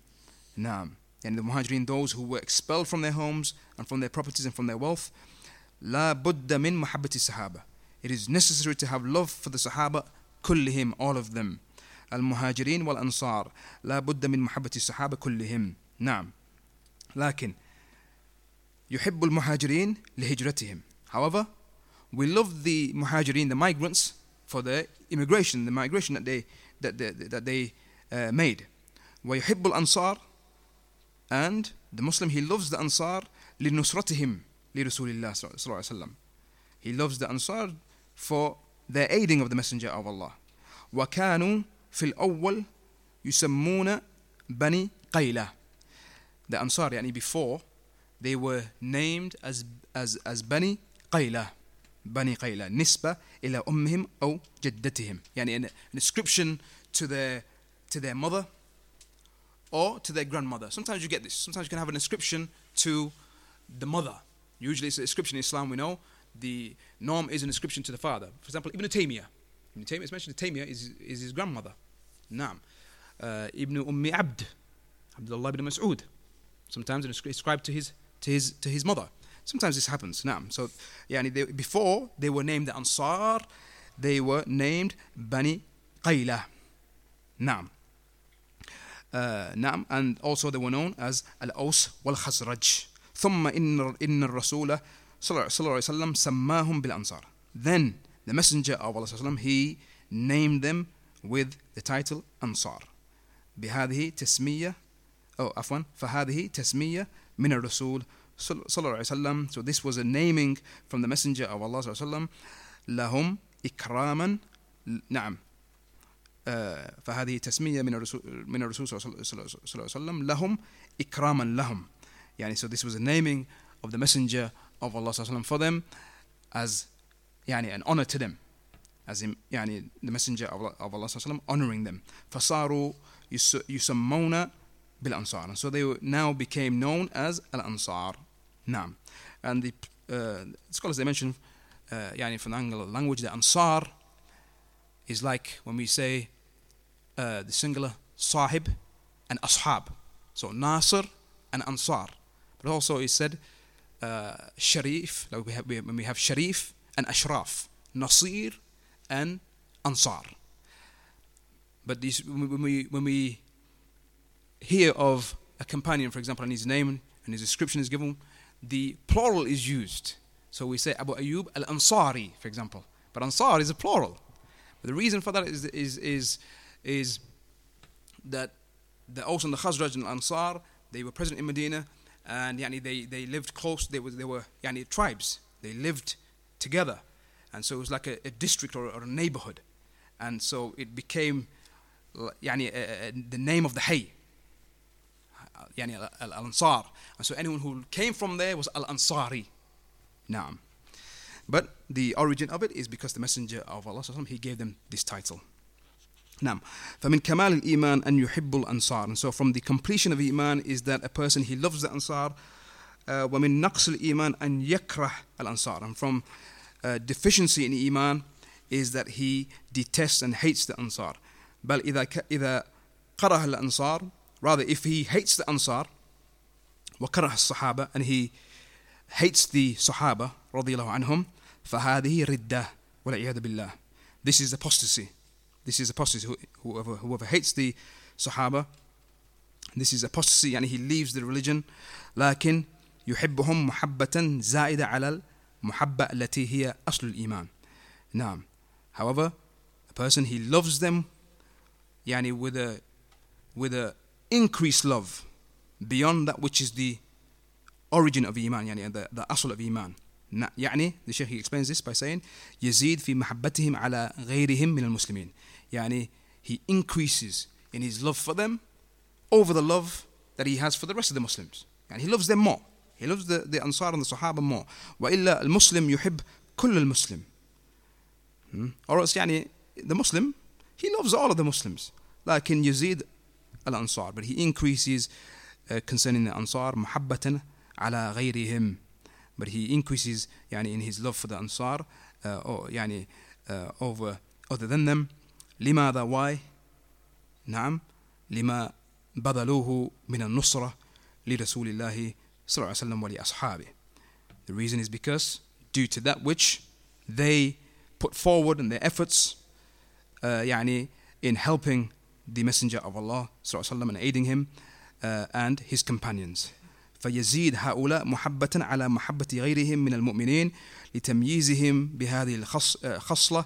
نعم يعني the muhajirin those who were expelled from their homes and from their properties and from their wealth لا بد من محبة الصحابة It is necessary to have love for the Sahaba كلهم all of them المهاجرين والأنصار لا بد من محبة الصحابة كلهم نعم لكن يحب المهاجرين لهجرتهم However, we love the muhajirin, the migrants, for the immigration, the migration that they that they, that they uh, made. ويحب الأنصار and the Muslim he loves the Ansar لنصرتهم لرسول الله صلى الله عليه وسلم. He loves the Ansar for their aiding of the Messenger of Allah. وكانوا في الأول يسمون بني قيلة. The Ansar يعني before they were named as as as بني قيلة. بني قيلة نسبة إلى أمهم أو جدتهم يعني an, an inscription to their to their mother or to their grandmother. Sometimes you get this. Sometimes you can have an inscription to the mother Usually it's an inscription in Islam, we know. The norm is an inscription to the father. For example, Ibn Taymiyyah. Ibn Taymiyyah is mentioned, Taymiyyah is, is his grandmother. Naam. Uh, Ibn Ummi Abd. Abdullah ibn Mas'ud. Sometimes it's ascribed to his, to his, to his mother. Sometimes this happens. Naam. So, yani they, before they were named the Ansar, they were named Bani Qayla. Naam. Uh, naam. And also they were known as Al-Aus wal-Khazraj. ثم إن إن الرسول صلى الله عليه وسلم سماهم بالأنصار. Then the messenger of Allah he named them with the title Ansar. بهذه تسمية oh عفوا فهذه تسمية من الرسول صلى الله عليه وسلم. So this was a naming from the messenger of Allah صلى الله عليه وسلم. لهم إكراما نعم. فهذه تسمية من الرسول من الرسول صلى الله عليه وسلم. لهم إكراما لهم. يعني so this was a naming of the messenger of Allah صلى الله عليه وسلم for them as يعني an honor to them as in يعني the messenger of Allah, of Allah صلى الله عليه وسلم honoring them فصاروا يسمون بالأنصار and so they now became known as al-Ansar نعم and the uh, scholars they mention uh, يعني from the angle of language the Ansar is like when we say uh, the singular sahib and ashab. So Nasr and Ansar. But also it said uh, Sharif, like we have, when we have Sharif and Ashraf, Nasir and Ansar. But these, when, we, when we hear of a companion, for example, and his name and his description is given, the plural is used. So we say Abu Ayyub al Ansari, for example. But Ansar is a plural. But the reason for that is, is, is is that the Aus and the Khazraj and Ansar, they were present in Medina and yani, they, they lived close, they were, they were yani, tribes, they lived together. And so it was like a, a district or, or, a neighborhood. And so it became yani, the name of the hay, yani Al Ansar. And so anyone who came from there was Al Ansari. Naam. But the origin of it is because the Messenger of Allah, he gave them this title. نعم فمن كمال الإيمان أن يحب الأنصار and so from the completion of Iman is that a person he loves the Ansar uh, ومن نقص الإيمان أن يكره الأنصار and from uh, deficiency in Iman is that he detests and hates the Ansar بل إذا إذا كره الأنصار rather if he hates the Ansar وكره الصحابة and he hates the صحابة رضي الله عنهم فهذه ردة والعياذ بالله this is apostasy This is apostasy. Whoever, whoever hates the Sahaba, this is apostasy. يعني he leaves the religion. لكن يحبهم محبة زائدة على المحبة التي هي أصل الإيمان. نعم. However, a person he loves them يعني with a with a increased love beyond that which is the origin of iman يعني the, the asl of iman يعني the Sheikh he explains this by saying يزيد في محبتهم على غيرهم من المسلمين Yani, he increases in his love for them over the love that he has for the rest of the Muslims. And he loves them more. He loves the, the Ansar and the Sahaba more. وإلا المسلم يحب كل المسلم. Hmm? Or else يعني the Muslim, he loves all of the Muslims. لكن يزيد الأنصار. But he increases uh, concerning the Ansar محبة على غيرهم. But he increases يعني in his love for the Ansar uh, or يعني uh, over other than them. لماذا why نعم لما بذلوه من النصرة لرسول الله صلى الله عليه وسلم ولأصحابه. The reason is because due to that which they put forward in their efforts uh, يعني in helping the messenger of Allah صلى الله عليه وسلم and aiding him uh, and his companions. فيزيد هؤلاء محبة على محبة غيرهم من المؤمنين لتمييزهم بهذه الخصلة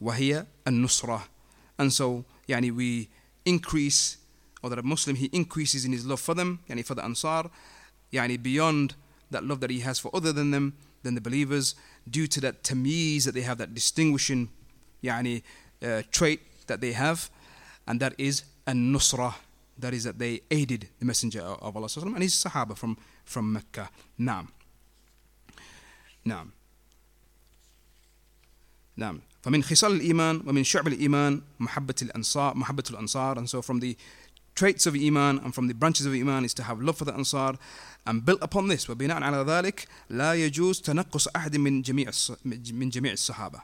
وهي النصرة. And so, yani we increase, or that a Muslim he increases in his love for them, yani for the Ansar, yani beyond that love that he has for other than them, than the believers, due to that tamiz that they have, that distinguishing, yani uh, trait that they have, and that is an nusrah. That is that they aided the Messenger of Allah and his Sahaba from from Mecca. Naam. Naam. Naam. فمن خصال الإيمان ومن شعب الإيمان محبة الأنصار محبة الأنصار and so from the traits of Iman and from the branches of Iman is to have love for the Ansar and built upon this وبناء على ذلك لا يجوز تنقص أحد من جميع من جميع الصحابة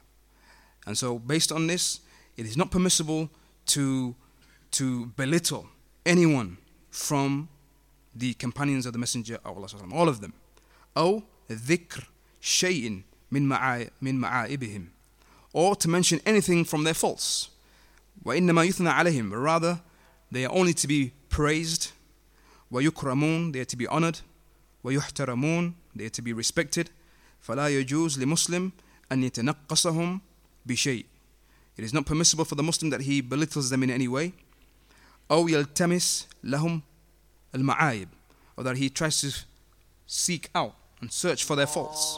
and so based on this it is not permissible to to belittle anyone from the companions of the messenger of Allah all of them أو ذكر شيء من من معائبهم or to mention anything from their faults. وإنما يثنى عليهم rather they are only to be praised ويكرمون they are to be honored ويحترمون they are to be respected فلا يجوز لمسلم أن يتنقصهم بشيء It is not permissible for the Muslim that he belittles them in any way أو يلتمس لهم al-ma'ayib or that he tries to seek out and search for their faults.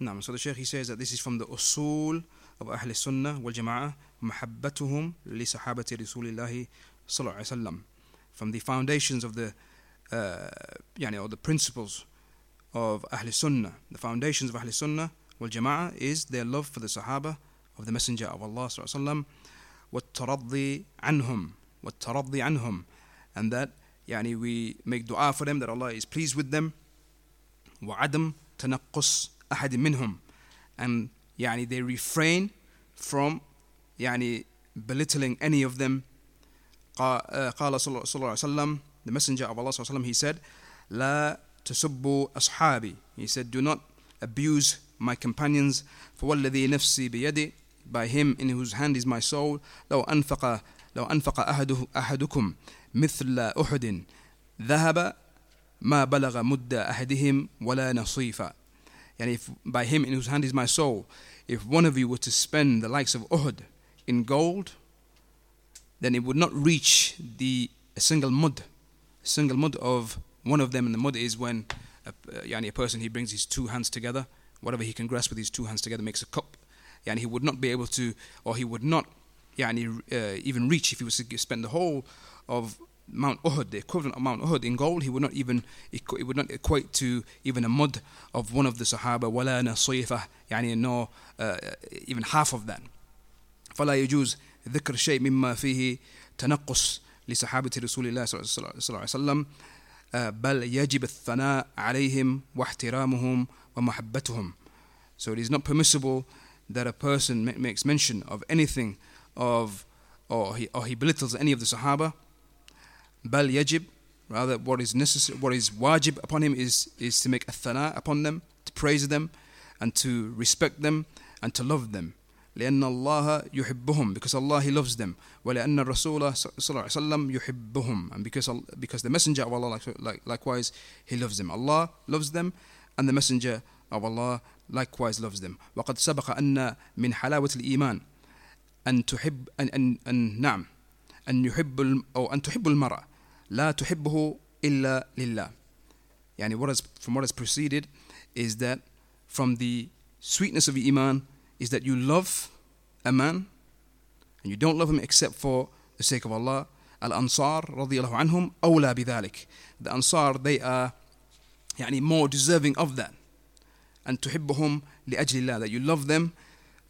نعم so the Shaykh he says that this is from the usul of Ahl Sunnah wal Jama'ah محبتهم لصحابة رسول الله صلى الله عليه وسلم from the foundations of the uh, يعني or the principles of Ahl Sunnah, the foundations of Ahl Sunnah wal Jama'ah is their love for the Sahaba of the Messenger of Allah sallallahu والترضي عنهم والترضي عنهم and that يعني we make dua for them that Allah is pleased with them وعدم تنقص أحد منهم and يعني they refrain from يعني belittling any of them قا- uh, قال صلى الله عليه وسلم the messenger of Allah صلى الله عليه وسلم he said لا تسبوا أصحابي he said do not abuse my companions فوالذي نفسي بيده by him in whose hand is my soul لو أنفق لو أنفق أحده أحدكم مثل أحد ذهب ما بلغ مد أحدهم ولا نصيفا and if by him in whose hand is my soul, if one of you were to spend the likes of Uhud in gold, then it would not reach the a single mud, a single mud of one of them. And the mud is when a, uh, yani a person he brings his two hands together, whatever he can grasp with his two hands together makes a cup. And yani he would not be able to, or he would not yani, uh, even reach if he was to spend the whole of Mount Uhud, the equivalent of Mount Uhud in gold, he would not even equ- it would not equate to even a mud of one of the Sahaba, ولا نصيفة, يعني no uh, even half of that. فلا يجوز ذكر شيء مما فيه تنقص لصحابة رسول الله صلى الله عليه وسلم uh, بل يجب الثناء عليهم واحترامهم ومحبتهم. So it is not permissible that a person ma- makes mention of anything of or he, or he belittles any of the Sahaba. بل يجب rather what is necessary what is wajib upon him is is to make a thana upon them to praise them and to respect them and to love them لأن الله يحبهم because Allah he loves them ولأن الرسول صلى الله عليه وسلم يحبهم and because because the messenger of Allah like, like, likewise he loves them Allah loves them and the messenger of Allah likewise loves them وقد سبق أن من حلاوة الإيمان أن تحب أن, أن, أن نعم أن يحب الم- أو أن تحب المرأة لا تحبه إلا لله يعني what is, from what has preceded is that from the sweetness of Iman is that you love a man and you don't love him except for the sake of Allah Al-Ansar رضي الله عنهم أولى بذلك the Ansar they are يعني more deserving of that أن تحبهم لأجل الله that you love them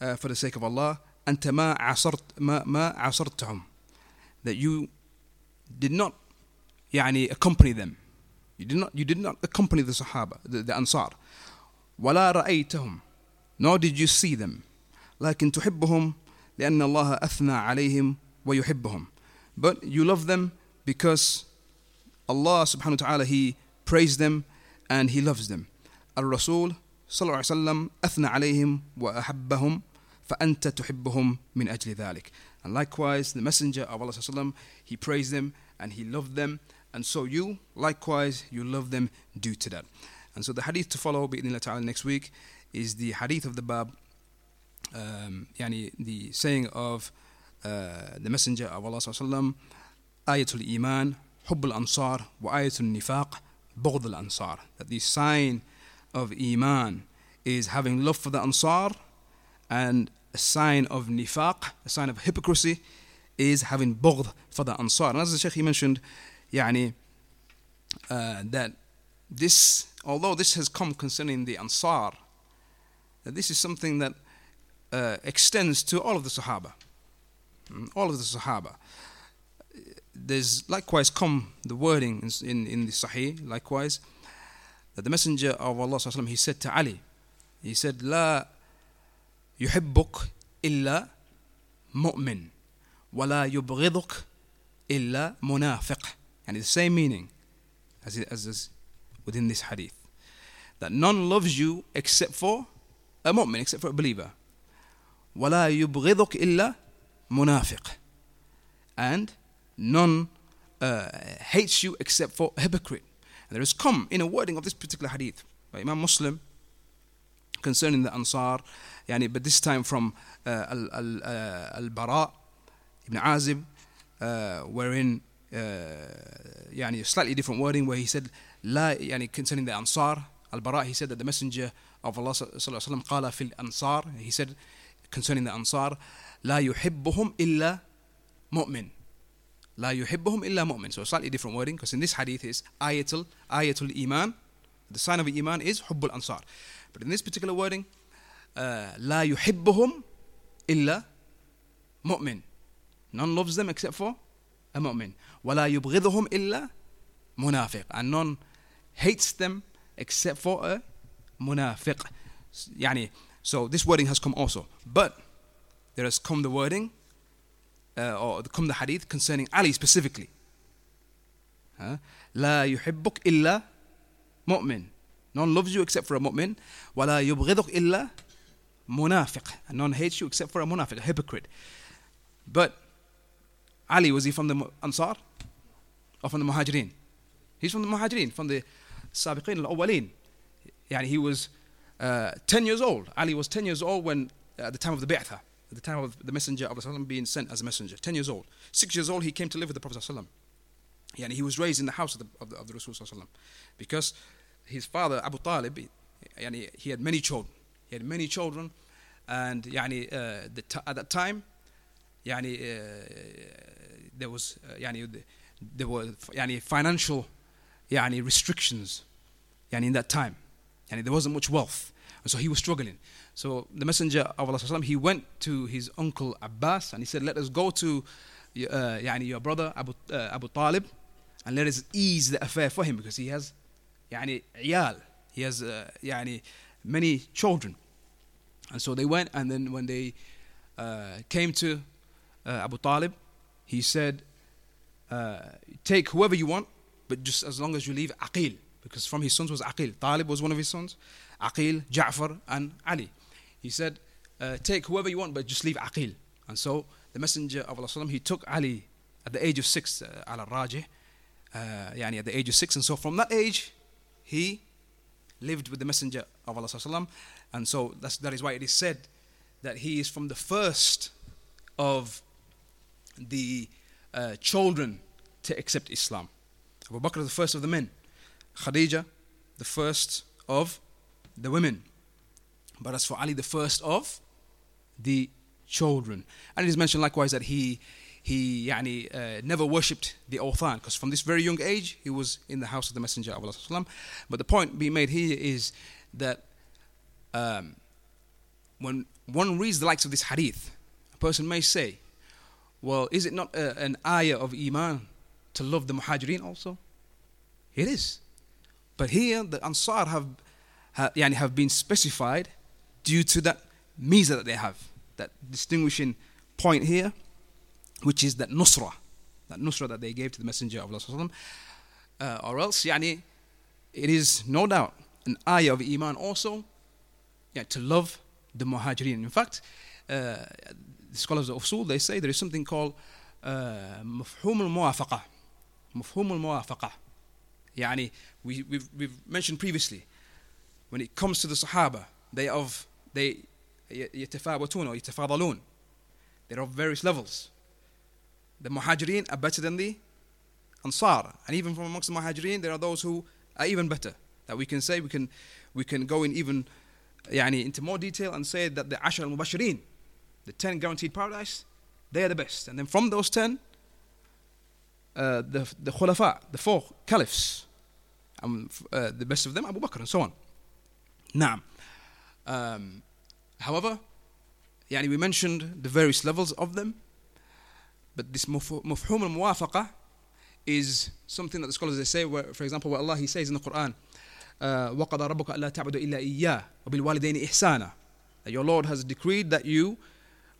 uh, for the sake of Allah أنت ما عصرت ما ما عصرتهم that you did not يعني accompany them you did not you did not accompany the Sahaba the, the Ansar ولا رأيتهم nor did you see them لكن تحبهم لأن الله أثنى عليهم ويحبهم but you love them because Allah subhanahu wa ta'ala he praised them and he loves them الرسول صلى الله عليه وسلم أثنى عليهم وأحبهم فأنت تحبهم من أجل ذلك and likewise the messenger of Allah صلى الله عليه وسلم he praised them and he loved them and so you likewise you love them due to that and so the hadith to follow بإذن الله تعالى next week is the hadith of the bab um, يعني the saying of uh, the messenger of Allah صلى الله عليه وسلم آية الإيمان حب الأنصار وآية النفاق بغض الأنصار that the sign of Iman is having love for the Ansar and a sign of nifaq, a sign of hypocrisy is having bughd for the Ansar. And as the Sheikh he mentioned, يعني, uh, that this, although this has come concerning the Ansar, that this is something that uh, extends to all of the Sahaba. Mm, All of the Sahaba. There's likewise come the wording in, in, in the Sahih, likewise, that the Messenger of Allah وسلم, he said to Ali, he said, لا يحبك إلا مؤمن ولا يبغضك إلا منافق. And the same meaning as, it, as is within this hadith. That none loves you except for a mu'min, except for a believer. ولا يبغضك إلا منافق. And none uh, hates you except for a hypocrite. And there has come in a wording of this particular hadith by Imam Muslim concerning the Ansar, yani, but this time from uh, Al, Al, uh, Al-Bara ibn Azib, uh, wherein uh, يعني, a slightly different wording where he said, لا, يعني, concerning the Ansar, Al-Bara, he said that the Messenger of Allah صلى الله عليه وسلم قال في الأنصار, he said concerning the Ansar, لا يحبهم إلا مؤمن. لا يحبهم إلا مؤمن. So a slightly different wording because in this hadith is ayatul ayatul iman. The sign of iman is حب الأنصار. But in this particular wording, uh, لا يحبهم إلا مؤمن. None loves them except for a mu'min. ولا يبغضهم إلا منافق. And none hates them except for a munafiq. يعني, so this wording has come also. But there has come the wording uh, or come the hadith concerning Ali specifically. Huh? لا يحبك إلا مؤمن. None loves you except for a mu'min. ولا يبغضك إلا منافق. And none hates you except for a munafiq, a hypocrite. But Ali, was he from the Ansar? Or from the Muhajirin? He's from the Muhajirin, from the Sabiqin al-Awwalin. Yani he was uh, 10 years old. Ali was 10 years old when, uh, at the time of the Bi'tha, at the time of the Messenger of Allah being sent as a messenger. 10 years old. 6 years old, he came to live with the Prophet. Yani he was raised in the house of the, of the, of the Rasul. Because his father, Abu Talib, yani he had many children. He had many children. And yani, uh, the at that time, yani, uh, there was uh, yani, there were yani, financial yani, restrictions yani, in that time. Yani, there wasn't much wealth. And so he was struggling. So the Messenger of Allah he went to his uncle Abbas and he said, Let us go to uh, yani, your brother Abu, uh, Abu Talib and let us ease the affair for him because he has يعني عيال he has uh, يعني many children and so they went and then when they uh, came to uh, Abu Talib, he said, uh, Take whoever you want, but just as long as you leave Aqil, because from his sons was Aqil. Talib was one of his sons, Aqil, Ja'far, and Ali. He said, uh, Take whoever you want, but just leave Aqil. And so the Messenger of Allah, he took Ali at the age of six, uh, al Rajih, uh, yani at the age of six. And so from that age, he lived with the Messenger of Allah. And so that's, that is why it is said that he is from the first of the uh, children to accept Islam Abu Bakr the first of the men Khadija the first of the women but as for Ali the first of the children and it is mentioned likewise that he he يعني, uh, never worshipped the awthan because from this very young age he was in the house of the messenger of Allah but the point being made here is that um, when one reads the likes of this hadith a person may say well is it not a, an ayah of iman to love the muhajirin also? It is. But here the ansar have have, have been specified due to that miza that they have that distinguishing point here, which is that nusra, that nusra that they gave to the Messenger of Allah, uh, or else, yani, it is no doubt an ayah of iman also, yeah, to love the muhajirin. In fact, uh, scholars of Usul they say there is something called مفهوم الموافقة مفهوم الموافقة يعني we, we've, we've mentioned previously when it comes to the Sahaba they of they يتفاوتون or يتفاضلون they're of various levels the Muhajirin are better than the Ansar and even from amongst the Muhajirin there are those who are even better that we can say we can we can go in even يعني into more detail and say that the Ashar al-Mubashirin the 10 guaranteed paradise, they are the best. And then from those 10, uh, the, the khulafa, the four caliphs, um, uh, the best of them, Abu Bakr, and so on. Now, um, however, yani we mentioned the various levels of them, but this mafhum al is something that the scholars they say, where, for example, where Allah He says in the Quran, uh, وَقَضَى رَبُّكَ أَلَّا تَعْبُدُوا That your Lord has decreed that you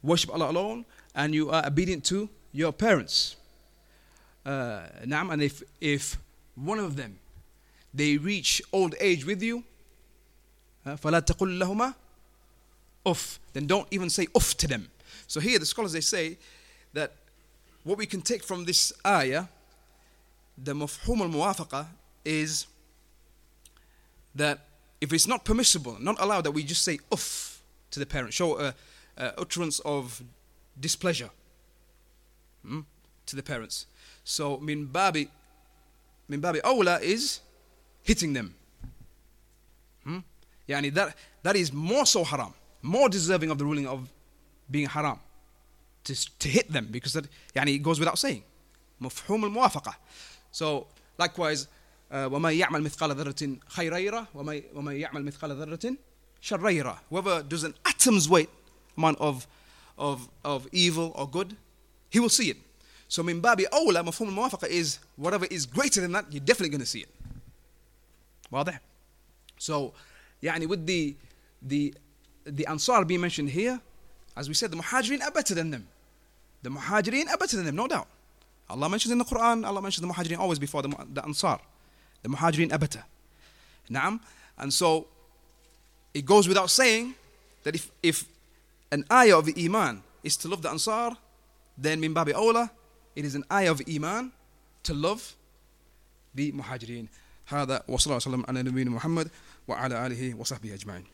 worship Allah alone and you are obedient to your parents. Uh, and if, if one of them they reach old age with you, uh, فَلَا تَقُلْ لَهُمَا uff, then don't even say uff to them. So here the scholars they say that what we can take from this ayah, the mafhum al-muwafaqa is that if it's not permissible, not allowed that we just say uff to the parent, show a, a utterance of displeasure hmm, to the parents. So min babi, min babi awla is hitting them. Hmm? Yani that, that is more so haram, more deserving of the ruling of being haram. To, to hit them because that yani, it goes without saying. مفهوم الموافقة. So likewise وما يعمل مثقال ذرة خيرا يره وما يعمل مثقال ذرة شريرة. Whoever does an atom's weight amount of of, of evil or good, he will see it. So min babi awla, mafhum al is whatever is greater than that, you're definitely going to see it. واضح? So, يعني with the, the, the Ansar being mentioned here, as we said, the Muhajirin are better than them. The Muhajirin are better than them, no doubt. Allah mentions in the Quran, Allah mentions the Muhajirin always before the, the Ansar. The Muhajirin are better. Naam. And so, it goes without saying that if, if an ayah of iman is to love the Ansar, then min babi awla, it is an ayah of iman to love the muhajirin. هذا وصلى الله وسلم على نبينا محمد وعلى آله وصحبه أجمعين